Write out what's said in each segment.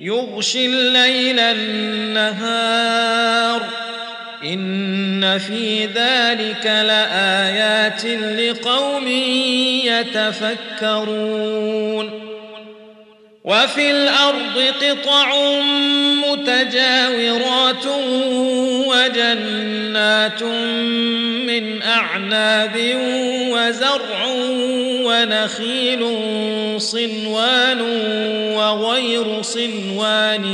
يغشي الليل النهار. إن في ذلك لآيات لقوم يتفكرون. وفي الأرض قطع متجاورات وجنات من أعناب وزرع ونخيل صنوان وغير صنوان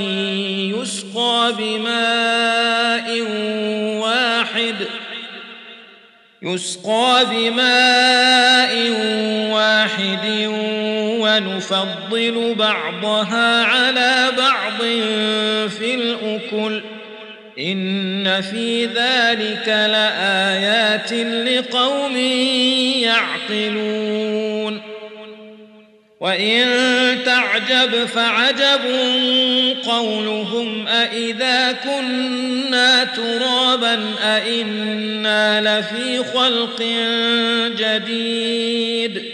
يسقى بماء يسقى بماء واحد ونفضل بعضها على بعض في الأكل إن في ذلك لآيات لقوم يعقلون وإن تعجب فعجب قولهم أإذا كنا ترابا أإنا لفي خلق جديد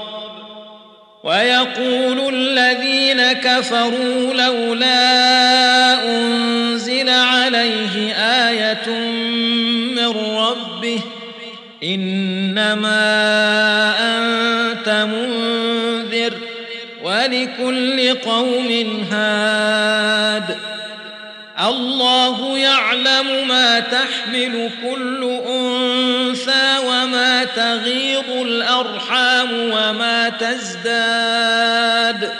ويقول الذين كفروا لولا أنزل عليه آية من ربه إنما أنت منذر ولكل قوم هاد. الله يعلم ما تحمل كل الأرحام وما تزداد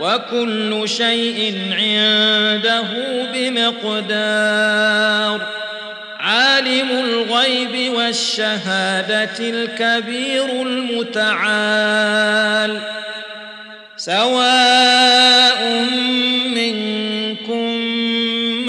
وكل شيء عنده بمقدار. عالم الغيب والشهادة الكبير المتعال. سواء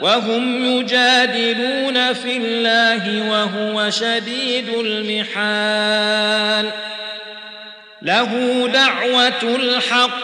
وهم يجادلون في الله وهو شديد المحال. له دعوة الحق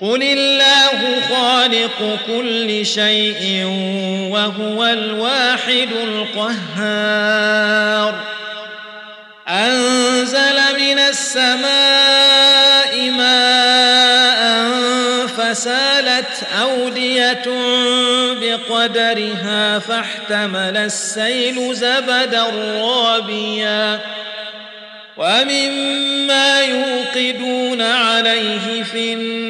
قل الله خالق كل شيء وهو الواحد القهار أنزل من السماء ماء فسالت أودية بقدرها فاحتمل السيل زبدا رابيا ومما يوقدون عليه في النار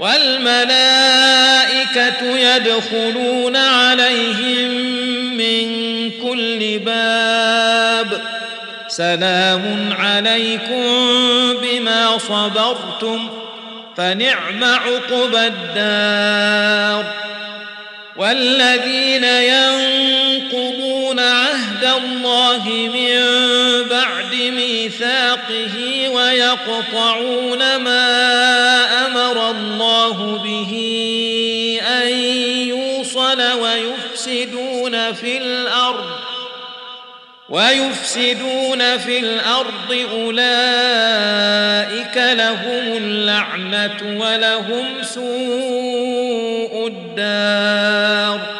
والملائكة يدخلون عليهم من كل باب. سلام عليكم بما صبرتم فنعم عقبى الدار. والذين ينقضون عهد الله من بعد ميثاقه ويقطعون ما أمر الله به أن يوصل ويفسدون في الأرض ويفسدون في الأرض أولئك لهم اللعنة ولهم سوء الدار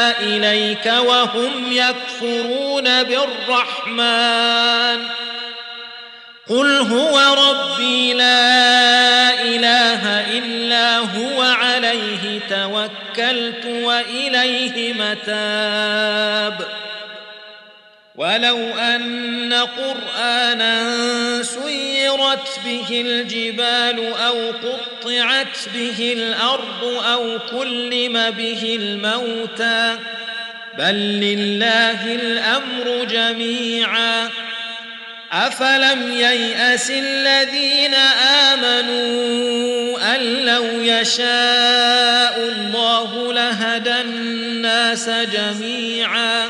إليك وهم يكفرون بالرحمن. قل هو ربي لا إله إلا هو عليه توكلت وإليه متاب. ولو أن قرآنا سيرت به الجبال أو قطعت به الأرض أو كلم به الموتى بل لله الأمر جميعا. أفلم ييأس الذين آمنوا أن لو يشاء الله لهدى الناس جميعا.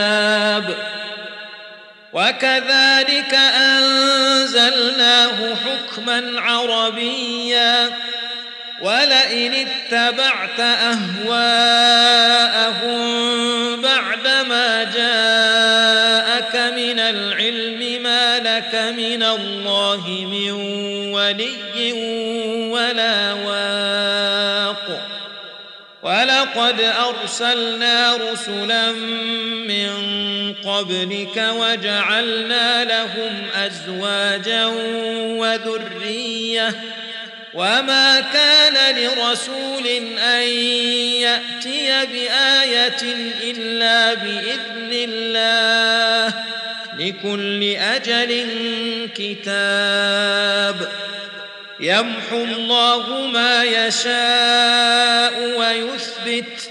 وكذلك أنزلناه حكما عربيا. ولئن اتبعت أهواءهم بعدما جاءك من العلم ما لك من الله من ولي أرسلنا رسلا من قبلك وجعلنا لهم أزواجا وذرية وما كان لرسول أن يأتي بآية إلا بإذن الله لكل أجل كتاب يمحو الله ما يشاء ويثبت